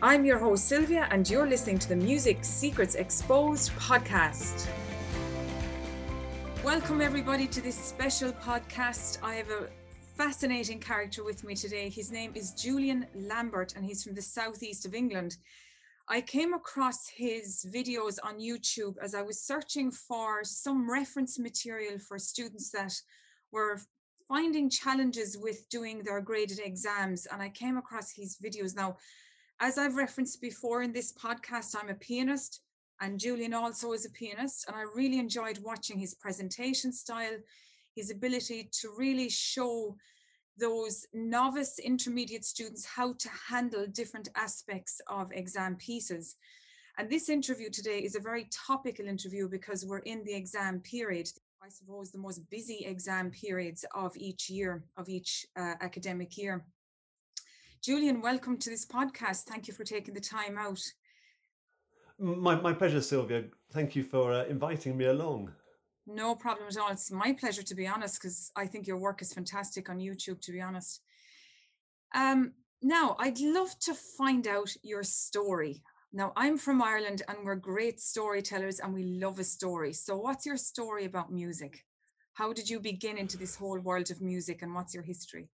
I'm your host, Sylvia, and you're listening to the Music Secrets Exposed podcast. Welcome, everybody, to this special podcast. I have a fascinating character with me today. His name is Julian Lambert, and he's from the southeast of England. I came across his videos on YouTube as I was searching for some reference material for students that were finding challenges with doing their graded exams, and I came across his videos. Now, as I've referenced before in this podcast, I'm a pianist, and Julian also is a pianist. And I really enjoyed watching his presentation style, his ability to really show those novice intermediate students how to handle different aspects of exam pieces. And this interview today is a very topical interview because we're in the exam period. I suppose the most busy exam periods of each year, of each uh, academic year. Julian, welcome to this podcast. Thank you for taking the time out. My, my pleasure, Sylvia. Thank you for uh, inviting me along. No problem at all. It's my pleasure, to be honest, because I think your work is fantastic on YouTube, to be honest. Um, now, I'd love to find out your story. Now, I'm from Ireland and we're great storytellers and we love a story. So, what's your story about music? How did you begin into this whole world of music and what's your history?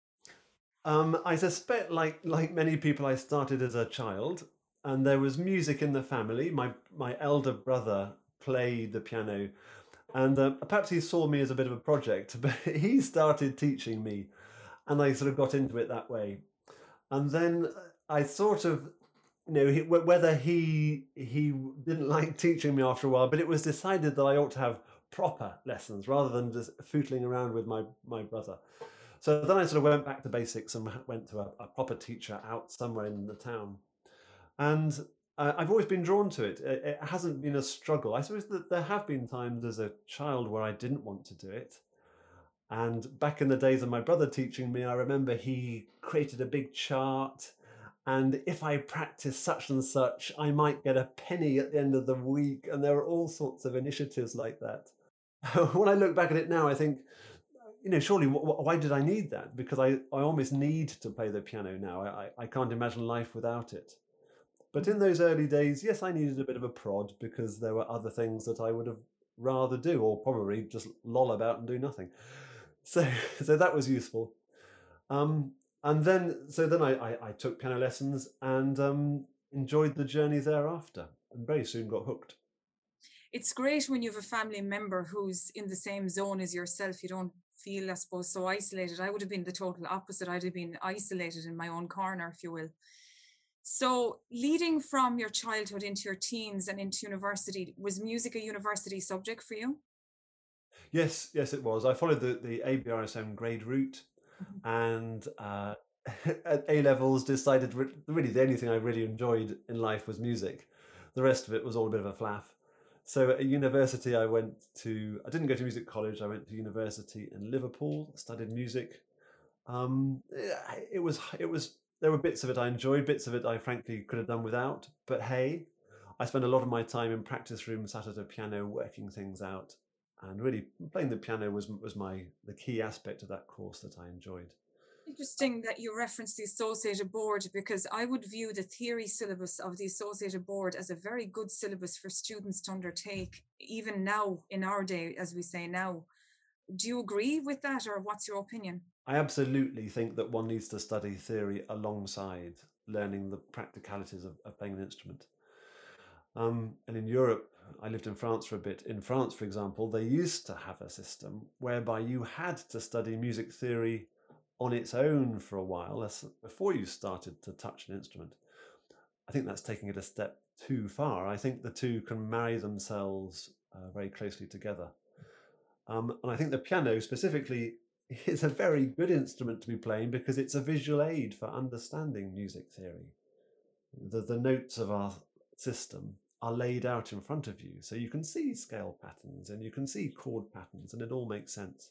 Um, I suspect, like like many people, I started as a child, and there was music in the family. My my elder brother played the piano, and uh, perhaps he saw me as a bit of a project, but he started teaching me, and I sort of got into it that way. And then I sort of, you know, he, whether he he didn't like teaching me after a while, but it was decided that I ought to have proper lessons rather than just footling around with my my brother. So then I sort of went back to basics and went to a, a proper teacher out somewhere in the town. And uh, I've always been drawn to it. it. It hasn't been a struggle. I suppose that there have been times as a child where I didn't want to do it. And back in the days of my brother teaching me, I remember he created a big chart. And if I practice such and such, I might get a penny at the end of the week. And there were all sorts of initiatives like that. when I look back at it now, I think you know, surely why did I need that? Because I, I almost need to play the piano now. I, I can't imagine life without it. But in those early days, yes, I needed a bit of a prod because there were other things that I would have rather do, or probably just loll about and do nothing. So, so that was useful. Um, and then, so then I, I, I took piano lessons and um, enjoyed the journey thereafter, and very soon got hooked. It's great when you have a family member who's in the same zone as yourself. You don't feel, I suppose, so isolated. I would have been the total opposite. I'd have been isolated in my own corner, if you will. So, leading from your childhood into your teens and into university, was music a university subject for you? Yes, yes, it was. I followed the, the ABRSM grade route mm-hmm. and uh, at A levels decided re- really the only thing I really enjoyed in life was music. The rest of it was all a bit of a flaff. So at university, I went to, I didn't go to music college, I went to university in Liverpool, studied music. Um, it was, it was, there were bits of it I enjoyed, bits of it I frankly could have done without. But hey, I spent a lot of my time in practice rooms, sat at a piano, working things out. And really playing the piano was, was my, the key aspect of that course that I enjoyed interesting that you referenced the Associated Board because I would view the theory syllabus of the Associated Board as a very good syllabus for students to undertake, even now in our day, as we say now. Do you agree with that, or what's your opinion? I absolutely think that one needs to study theory alongside learning the practicalities of, of playing an instrument. Um, and in Europe, I lived in France for a bit. In France, for example, they used to have a system whereby you had to study music theory on its own for a while before you started to touch an instrument. I think that's taking it a step too far. I think the two can marry themselves uh, very closely together. Um, and I think the piano specifically is a very good instrument to be playing because it's a visual aid for understanding music theory. The, the notes of our system are laid out in front of you. So you can see scale patterns and you can see chord patterns, and it all makes sense.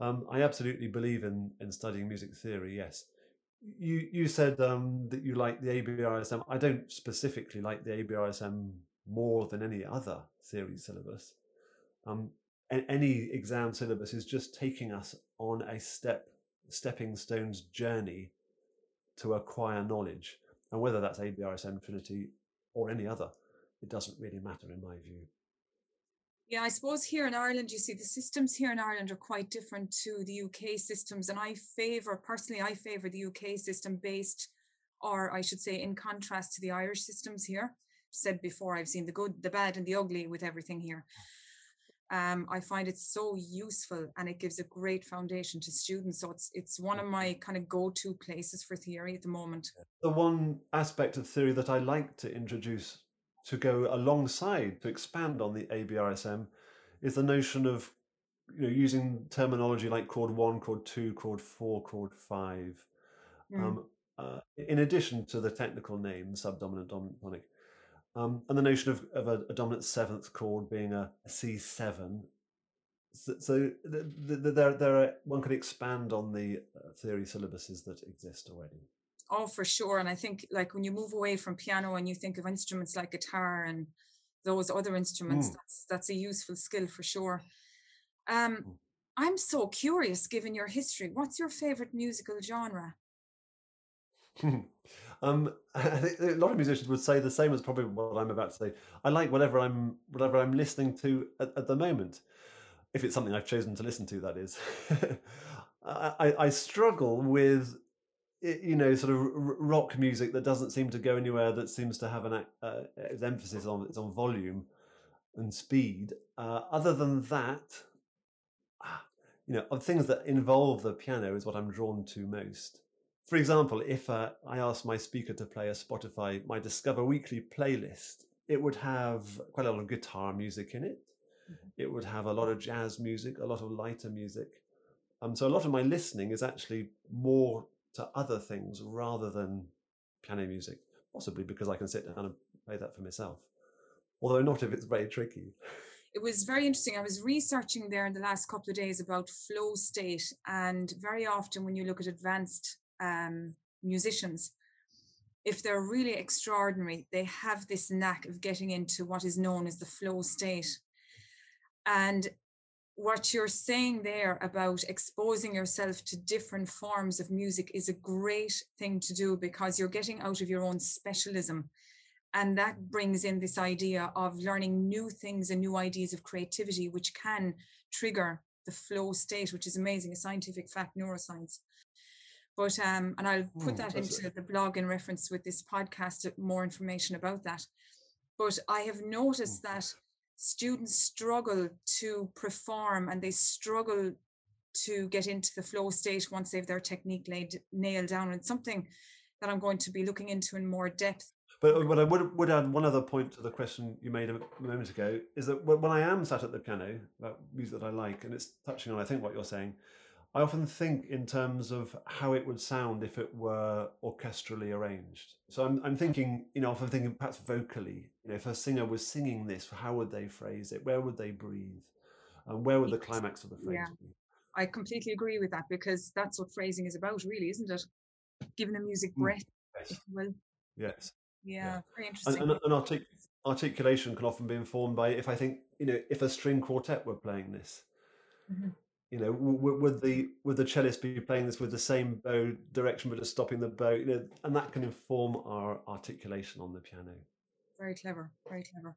Um, I absolutely believe in, in studying music theory, yes. You, you said um, that you like the ABRSM. I don't specifically like the ABRSM more than any other theory syllabus. Um, any exam syllabus is just taking us on a step stepping stones journey to acquire knowledge and whether that's abrsm trinity or any other it doesn't really matter in my view yeah i suppose here in ireland you see the systems here in ireland are quite different to the uk systems and i favor personally i favor the uk system based or i should say in contrast to the irish systems here said before i've seen the good the bad and the ugly with everything here um, I find it so useful and it gives a great foundation to students. So it's it's one of my kind of go-to places for theory at the moment. The one aspect of theory that I like to introduce to go alongside to expand on the ABRSM is the notion of you know using terminology like chord one, chord two, chord four, chord five. Mm. Um, uh, in addition to the technical name, subdominant, dominant, tonic, um, and the notion of, of a, a, dominant seventh chord being a C seven. So, so the, the, there, there are, one could expand on the uh, theory syllabuses that exist already. Oh, for sure. And I think like when you move away from piano and you think of instruments like guitar and those other instruments, mm. that's that's a useful skill for sure. Um, mm. I'm so curious, given your history, what's your favorite musical genre? um, I think a lot of musicians would say the same as probably what I'm about to say. I like whatever I'm whatever I'm listening to at, at the moment, if it's something I've chosen to listen to. That is, I, I struggle with you know sort of rock music that doesn't seem to go anywhere. That seems to have an uh, emphasis on it's on volume and speed. Uh, other than that, ah, you know, of things that involve the piano is what I'm drawn to most for example, if uh, I asked my speaker to play a Spotify, my Discover Weekly playlist, it would have quite a lot of guitar music in it. Mm-hmm. It would have a lot of jazz music, a lot of lighter music. Um, so a lot of my listening is actually more to other things rather than piano music, possibly because I can sit down and play that for myself. Although not if it's very tricky. It was very interesting. I was researching there in the last couple of days about flow state, and very often when you look at advanced um, musicians, if they're really extraordinary, they have this knack of getting into what is known as the flow state. And what you're saying there about exposing yourself to different forms of music is a great thing to do because you're getting out of your own specialism. And that brings in this idea of learning new things and new ideas of creativity, which can trigger the flow state, which is amazing, a scientific fact, neuroscience. But um, and I'll put mm, that into it. the blog in reference with this podcast, uh, more information about that. But I have noticed mm. that students struggle to perform and they struggle to get into the flow state once they've their technique laid nailed down. And something that I'm going to be looking into in more depth. But what I would, would add one other point to the question you made a moment ago is that when I am sat at the piano, about music that I like, and it's touching on I think what you're saying, I often think in terms of how it would sound if it were orchestrally arranged. So I'm, I'm thinking, you know, often thinking perhaps vocally, you know, if a singer was singing this, how would they phrase it? Where would they breathe? And where would the climax of the phrase yeah. be? I completely agree with that because that's what phrasing is about, really, isn't it? Giving the music mm, breath. Yes. Well, yes. Yeah, yeah, very interesting. And, and, and artic- articulation can often be informed by if I think, you know, if a string quartet were playing this, mm-hmm you know would the would the cellist be playing this with the same bow direction but just stopping the bow you know and that can inform our articulation on the piano. Very clever very clever.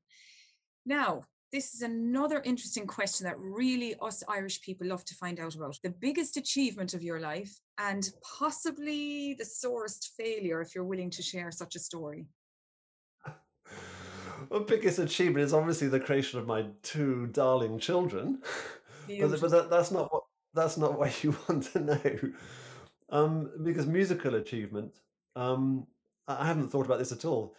Now this is another interesting question that really us irish people love to find out about. The biggest achievement of your life and possibly the sorest failure if you're willing to share such a story. My biggest achievement is obviously the creation of my two darling children. but, but that, that's not what that's not what you want to know. Um, because musical achievement, um, I haven't thought about this at all.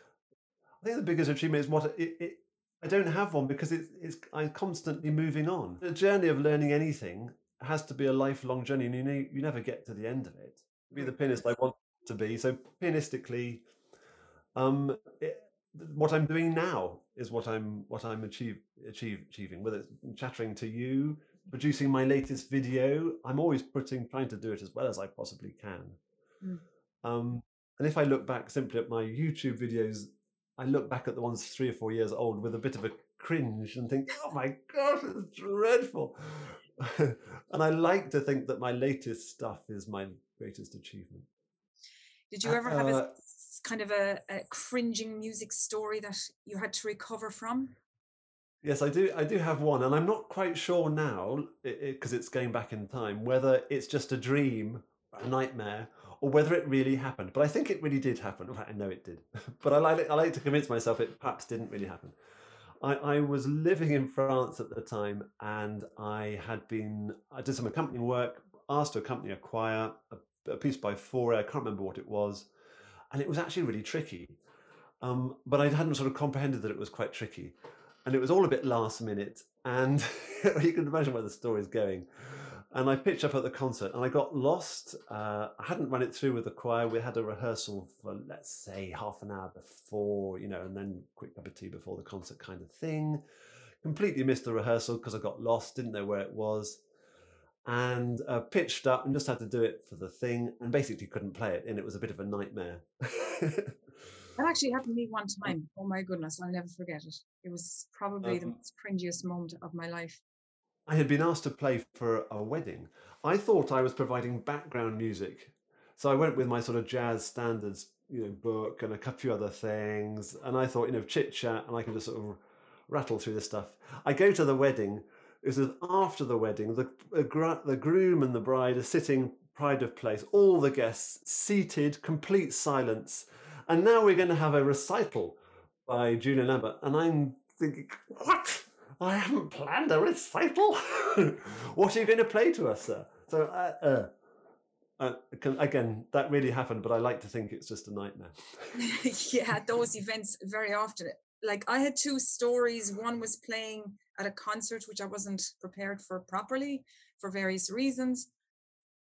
I think the biggest achievement is what it, it I don't have one because it's, it's I'm constantly moving on. The journey of learning anything has to be a lifelong journey, and you know, you never get to the end of it. Be the pianist I want to be. So pianistically, um, it, what I'm doing now is what I'm what I'm achieve, achieve achieving. Whether it's chattering to you, producing my latest video, I'm always putting trying to do it as well as I possibly can. Mm. Um, and if I look back simply at my YouTube videos, I look back at the ones three or four years old with a bit of a cringe and think, "Oh my god, it's dreadful." and I like to think that my latest stuff is my greatest achievement. Did you ever have uh, a kind of a, a, cringing music story that you had to recover from? Yes, I do. I do have one, and I'm not quite sure now because it, it, it's going back in time whether it's just a dream, a nightmare, or whether it really happened. But I think it really did happen. I know it did, but I like I like to convince myself it perhaps didn't really happen. I, I was living in France at the time, and I had been I did some accompanying work, asked to accompany a choir, a, a piece by Fauré. I can't remember what it was, and it was actually really tricky. Um, but I hadn't sort of comprehended that it was quite tricky, and it was all a bit last minute. And you can imagine where the story is going and I pitched up at the concert and I got lost. Uh, I hadn't run it through with the choir. We had a rehearsal for, let's say, half an hour before, you know, and then quick cup of tea before the concert kind of thing. Completely missed the rehearsal because I got lost, didn't know where it was. And uh, pitched up and just had to do it for the thing and basically couldn't play it. And it was a bit of a nightmare. that actually happened to me one time. Oh my goodness, I'll never forget it. It was probably um, the most cringiest moment of my life. I had been asked to play for a wedding. I thought I was providing background music. So I went with my sort of jazz standards, you know, book and a few other things. And I thought, you know, chit chat and I can just sort of rattle through this stuff. I go to the wedding. It was after the wedding. The, the groom and the bride are sitting pride of place, all the guests seated, complete silence. And now we're going to have a recital by Julian Lambert. And I'm thinking, what? I haven't planned a recital. what are you going to play to us, sir? So, uh, uh, uh, again, that really happened, but I like to think it's just a nightmare. yeah, those events very often. Like I had two stories. One was playing at a concert which I wasn't prepared for properly for various reasons.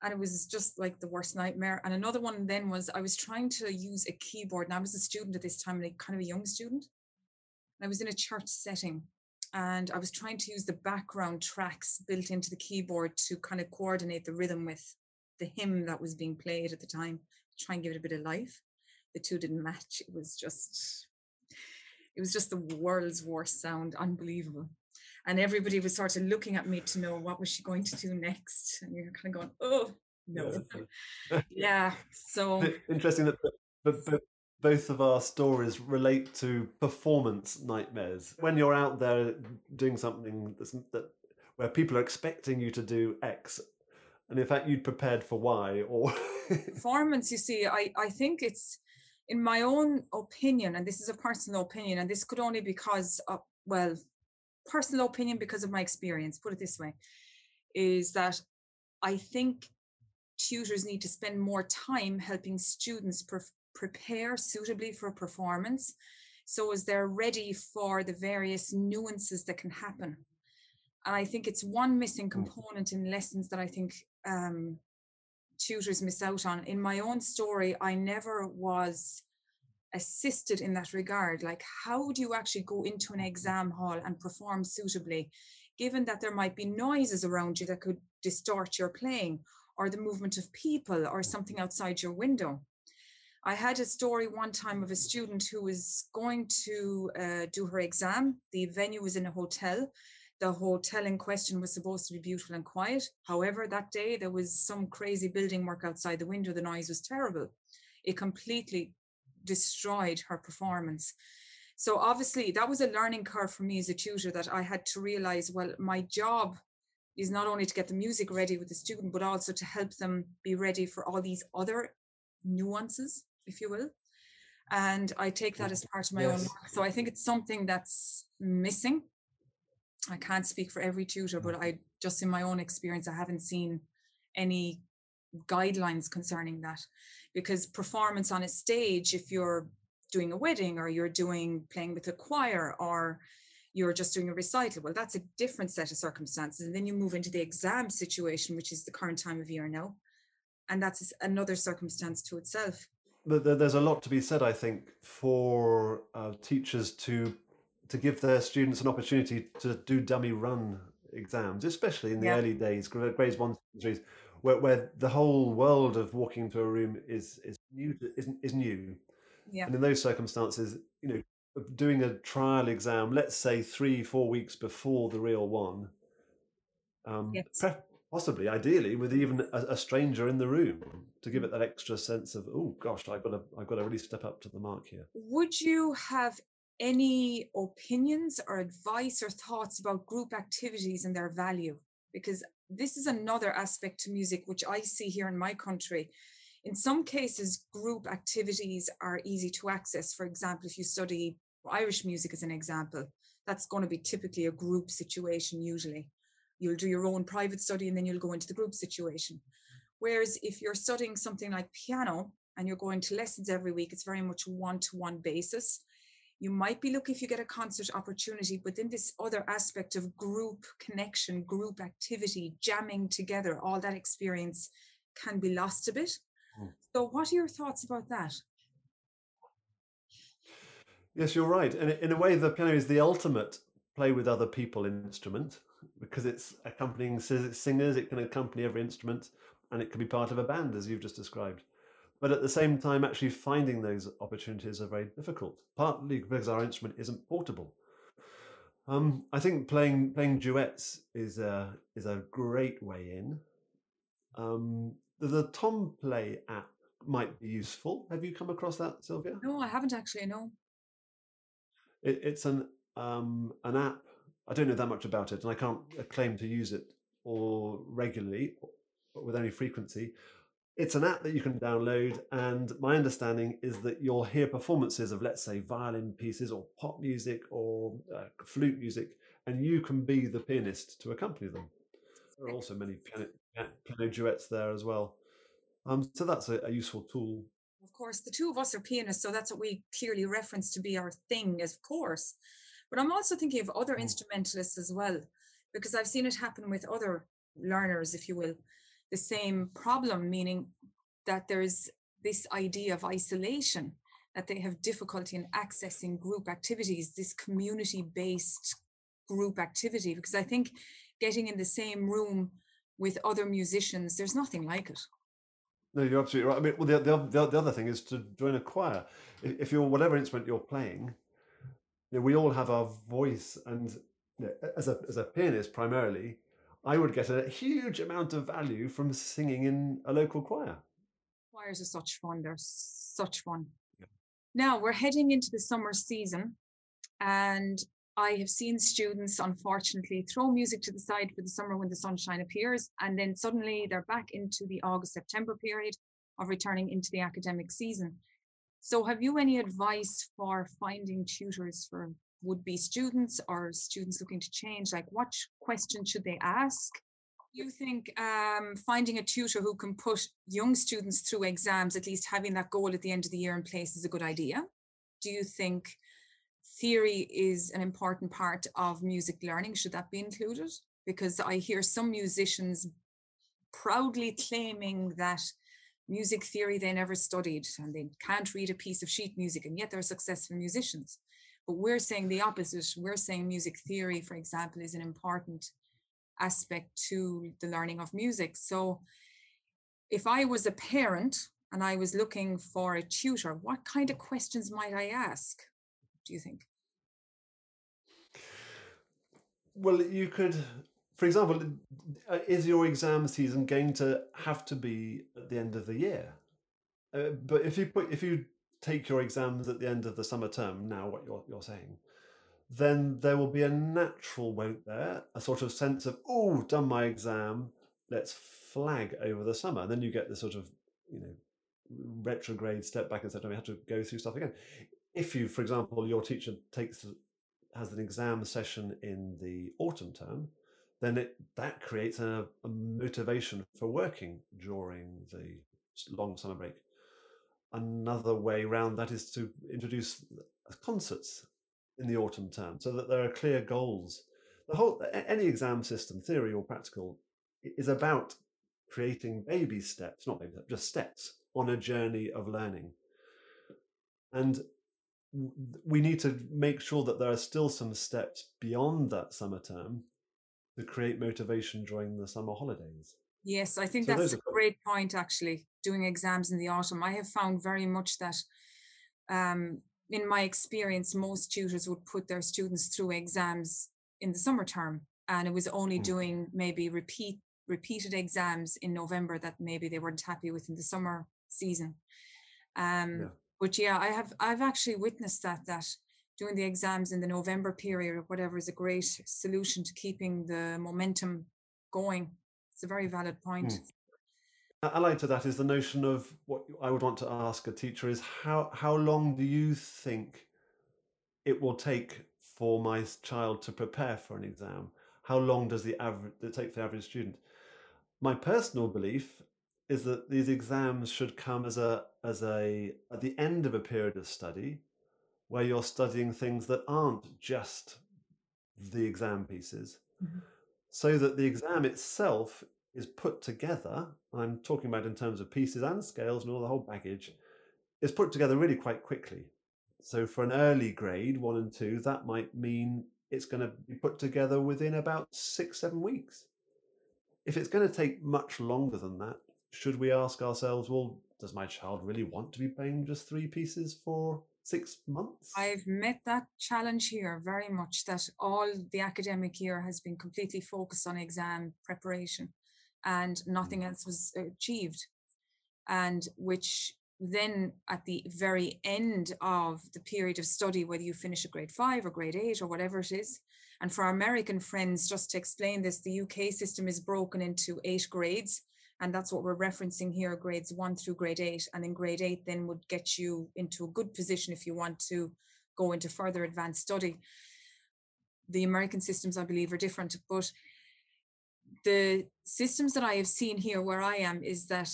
And it was just like the worst nightmare. And another one then was I was trying to use a keyboard. And I was a student at this time, like kind of a young student. I was in a church setting and I was trying to use the background tracks built into the keyboard to kind of coordinate the rhythm with the hymn that was being played at the time, try and give it a bit of life. The two didn't match. It was just, it was just the world's worst sound, unbelievable. And everybody was sort of looking at me to know what was she going to do next. And you're kind of going, oh no, yeah. So interesting that, but, but both of our stories relate to performance nightmares. When you're out there doing something that where people are expecting you to do X, and in fact you'd prepared for Y, or performance. You see, I I think it's in my own opinion, and this is a personal opinion, and this could only because of, well, personal opinion because of my experience. Put it this way, is that I think tutors need to spend more time helping students perf- prepare suitably for performance so as they're ready for the various nuances that can happen. And I think it's one missing mm. component in lessons that I think um, tutors miss out on. In my own story, I never was assisted in that regard. Like, how do you actually go into an exam hall and perform suitably, given that there might be noises around you that could distort your playing, or the movement of people, or something outside your window? I had a story one time of a student who was going to uh, do her exam. The venue was in a hotel. The hotel in question was supposed to be beautiful and quiet. However, that day there was some crazy building work outside the window. The noise was terrible. It completely destroyed her performance. So obviously that was a learning curve for me as a tutor that I had to realize, well, my job is not only to get the music ready with the student, but also to help them be ready for all these other nuances if you will. And I take that as part of my own work. So I think it's something that's missing. I can't speak for every tutor, but I just in my own experience, I haven't seen any guidelines concerning that because performance on a stage if you're doing a wedding or you're doing playing with a choir or you're just doing a recital well that's a different set of circumstances. And then you move into the exam situation which is the current time of year now. And that's another circumstance to itself. But there's a lot to be said, I think, for uh, teachers to to give their students an opportunity to do dummy run exams, especially in the Yeah. early days, grades one, two, threes, where, where the whole world of walking into a room is is new to, is, is new, yeah and in those circumstances, you know, doing a trial exam, let's say three, four weeks before the real one, um, Yes. pre- possibly, ideally, with even a, a stranger in the room to give it that extra sense of, oh gosh, I've got to, I've got to really step up to the mark here. would you have any opinions or advice or thoughts about group activities and their value because this is another aspect to music which i see here in my country. In some cases group activities are easy to access. For example if you study irish music as an example that's going to be typically a group situation usually. You'll do your own private study and then you'll go into the group situation. Whereas if you're studying something like piano and you're going to lessons every week, it's very much one to one basis. You might be lucky if you get a concert opportunity, but then this other aspect of group connection, group activity, jamming together, all that experience can be lost a bit. Mm. So, what are your thoughts about that? Yes, you're right. And in a way, the piano is the ultimate play with other people instrument because it's accompanying singers, it can accompany every instrument, and it can be part of a band, as you've just described. But at the same time, actually finding those opportunities are very difficult, partly because our instrument isn't portable. Um, I think playing playing duets is a is a great way in. Um, the, the Tomplay app might be useful. Have you come across that, Sylvia? No, I haven't actually. No. It, it's an um, an app. I don't know that much about it, and I can't claim to use it or regularly or with any frequency. It's an app that you can download, and my understanding is that you'll hear performances of, let's say, violin pieces or pop music or uh, flute music, and you can be the pianist to accompany them. There are also many piano, piano duets there as well. Um, so that's a, a useful tool. Of course, the two of us are pianists, so that's what we clearly reference to be our thing, of course. But I'm also thinking of other Mm. instrumentalists as well, because I've seen it happen with other learners, if you will. The same problem, meaning that there's this idea of isolation, that they have difficulty in accessing group activities, this community based group activity, because I think getting in the same room with other musicians, there's nothing like it. No, you're absolutely right. I mean, well, the, the, the, the other thing is to join a choir. If, if you're whatever instrument you're playing, you know, we all have our voice, and you know, as a as a pianist primarily, I would get a huge amount of value from singing in a local choir. Choirs are such fun. They're such fun. Yeah. Now we're heading into the summer season, and I have seen students, unfortunately, throw music to the side for the summer when the sunshine appears, and then suddenly they're back into the August September period of returning into the academic season. So, have you any advice for finding tutors for would be students or students looking to change? Like, what sh- question should they ask? Do you think um, finding a tutor who can put young students through exams, at least having that goal at the end of the year in place, is a good idea? Do you think theory is an important part of music learning? Should that be included? Because I hear some musicians proudly claiming that music theory they never studied and they can't read a piece of sheet music, and yet they're successful musicians. But we're saying the opposite. We're saying music theory, for example, is an important aspect to the learning of music. So if I was a parent and I was looking for a tutor, what kind of questions might I ask? Do you think? Well, you could, for example, uh, is your exam season going to have to be at the end of the year? Uh, but if you put if you take your exams at the end of the summer term, now what you're you're saying, then there will be a natural won't there, a sort of sense of oh, done my exam, let's flag over the summer. And then you get the sort of you know retrograde, step back, and "No, we have to go through stuff again." If you, for example, your teacher takes has an exam session in the autumn term, then it that creates a, a motivation for working during the long summer break. Another way round that is to introduce concerts in the autumn term so that there are clear goals. The whole any exam system, theory or practical, is about creating baby steps, not baby steps, just steps on a journey of learning. And we need to make sure that there are still some steps beyond that summer term to create motivation during the summer holidays. Yes, I think so that's a great point, actually, doing exams in the autumn. I have found very much that, um, in my experience, most tutors would put their students through exams in the summer term. And it was only mm. doing maybe repeat repeated exams in November that maybe they weren't happy with in the summer season. Um, yeah. But yeah, I have I've actually witnessed that that doing the exams in the November period or whatever is a great solution to keeping the momentum going. It's a very valid point. Mm. Allied to that is the notion of what I would want to ask a teacher is how how long do you think it will take for my child to prepare for an exam? How long does the average it take for the average student? My personal belief is that these exams should come as a as a at the end of a period of study where you're studying things that aren't just the exam pieces mm-hmm. So that the exam itself is put together i'm talking about in terms of pieces and scales and all the whole baggage is put together really quite quickly. So for an early grade one and two that might mean it's going to be put together within about six seven weeks. If it's going to take much longer than that should we ask ourselves, well, does my child really want to be playing just three pieces for six months? I've met that challenge here very much that all the academic year has been completely focused on exam preparation and nothing mm. else was achieved. And which then at the very end of the period of study, whether you finish a grade five or grade eight or whatever it is, and for our American friends, just to explain this, the UK system is broken into eight grades and that's what we're referencing here grades one through grade eight and then grade eight then would get you into a good position if you want to go into further advanced study. The american systems i believe are different but the systems that i have seen here where i am is that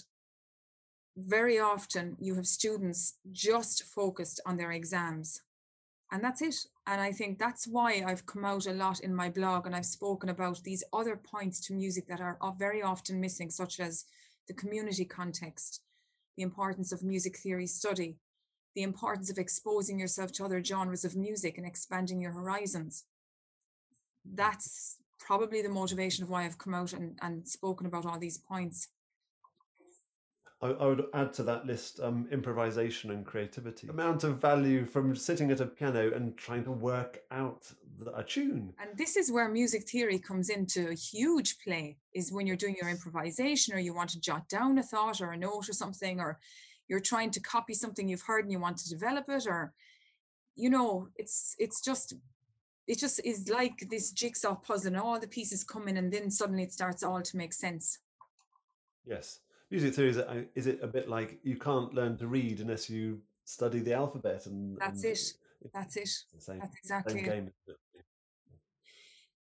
very often you have students just focused on their exams and that's it and i think that's why i've come out a lot in my blog and i've spoken about these other points to music that are very often missing such as the community context the importance of music theory study the importance of exposing yourself to other genres of music and expanding your horizons. That's probably the motivation of why i've come out and, and spoken about all these points I, I would add to that list um, improvisation and creativity. Amount of value from sitting at a piano and trying to work out a tune. And this is where music theory comes into a huge play. Is when you're doing your improvisation, or you want to jot down a thought or a note or something, or you're trying to copy something you've heard and you want to develop it, or you know, it's it's just it just is like this jigsaw puzzle and all the pieces come in and then suddenly it starts all to make sense. Yes music theory is it, uh, is it a bit like you can't learn to read unless you study the alphabet and that's and it that's it same, that's exactly it.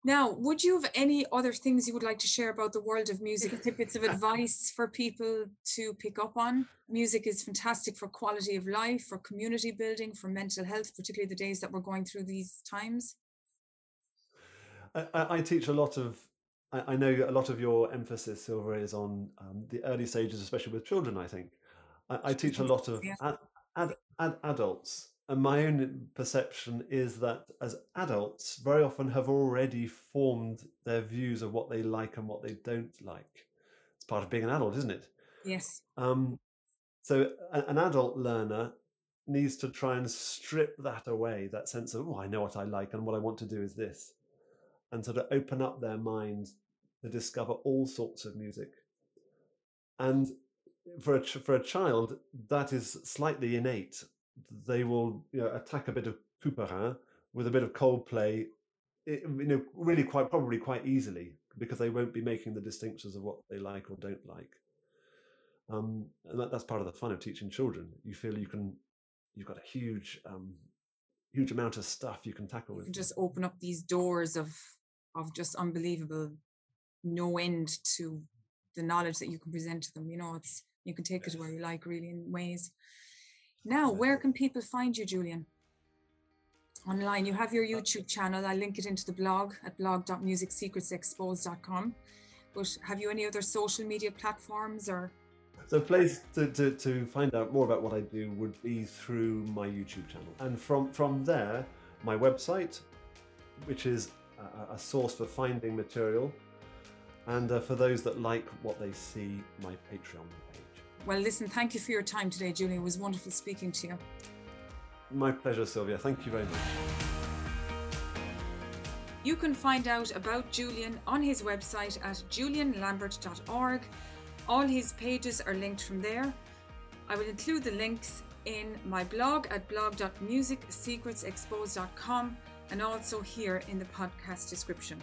Now, would you have any other things you would like to share about the world of music, tidbits of advice for people to pick up on? Music is fantastic for quality of life, for community building, for mental health, particularly the days that we're going through these times. I, I teach a lot of I, I, know a lot of your emphasis, Sylvia, is on um, the early stages, especially with children. I think I, I teach a lot of ad, ad, ad, adults, and my own perception is that as adults, very often have already formed their views of what they like and what they don't like. It's part of being an adult, isn't it? Yes. Um, so an adult learner needs to try and strip that away, that sense of, oh, I know what I like and what I want to do is this, and sort of open up their mind to discover all sorts of music. And for a, for a child, that is slightly innate. They will you know, attack a bit of Couperin with a bit of Coldplay, it, you know, really quite probably quite easily because they won't be making the distinctions of what they like or don't like. Um, and that, that's part of the fun of teaching children. You feel you can, you've got a huge, um, huge amount of stuff you can tackle with. You just open up these doors of of just unbelievable, no end to the knowledge that you can present to them. You know, it's you can take it where you like, really, in ways. Now, where can people find you, Julian? Online, you have your uh, YouTube channel. I link it into the blog at blog.musicsecretsexposed.com. But have you any other social media platforms or? So, place to, to, to find out more about what I do would be through my YouTube channel, and from from there, my website, which is a, a source for finding material, and uh, for those that like what they see, my Patreon page. Well, listen, thank you for your time today, Julian. It was wonderful speaking to you. My pleasure, Sylvia. Thank you very much. You can find out about Julian on his website at julianlambert.org. All his pages are linked from there. I will include the links in my blog at blog.musicsecretsexposed.com and also here in the podcast description.